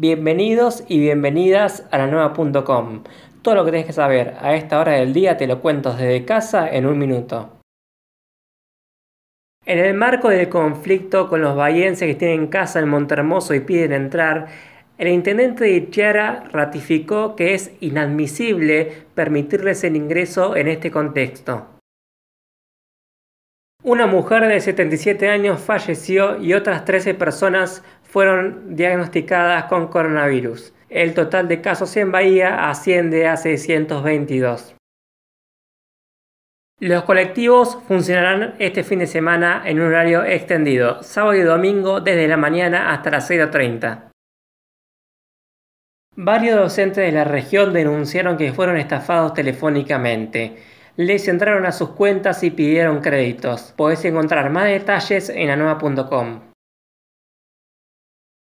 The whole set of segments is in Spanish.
Bienvenidos y bienvenidas a la nueva.com. Todo lo que tienes que saber a esta hora del día te lo cuento desde casa en un minuto. En el marco del conflicto con los bahienses que tienen casa en Montermoso y piden entrar, el intendente de Ichiara ratificó que es inadmisible permitirles el ingreso en este contexto. Una mujer de 77 años falleció y otras 13 personas fueron diagnosticadas con coronavirus. El total de casos en Bahía asciende a 622. Los colectivos funcionarán este fin de semana en un horario extendido, sábado y domingo desde la mañana hasta las 6.30. Varios docentes de la región denunciaron que fueron estafados telefónicamente les entraron a sus cuentas y pidieron créditos. Podés encontrar más detalles en anueva.com.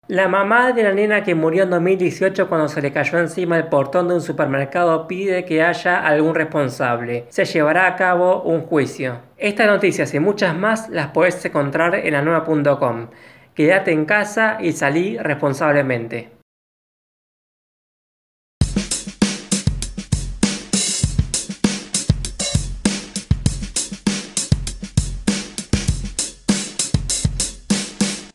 La mamá de la nena que murió en 2018 cuando se le cayó encima el portón de un supermercado pide que haya algún responsable. Se llevará a cabo un juicio. Estas noticias y muchas más las podés encontrar en anueva.com. Quédate en casa y salí responsablemente.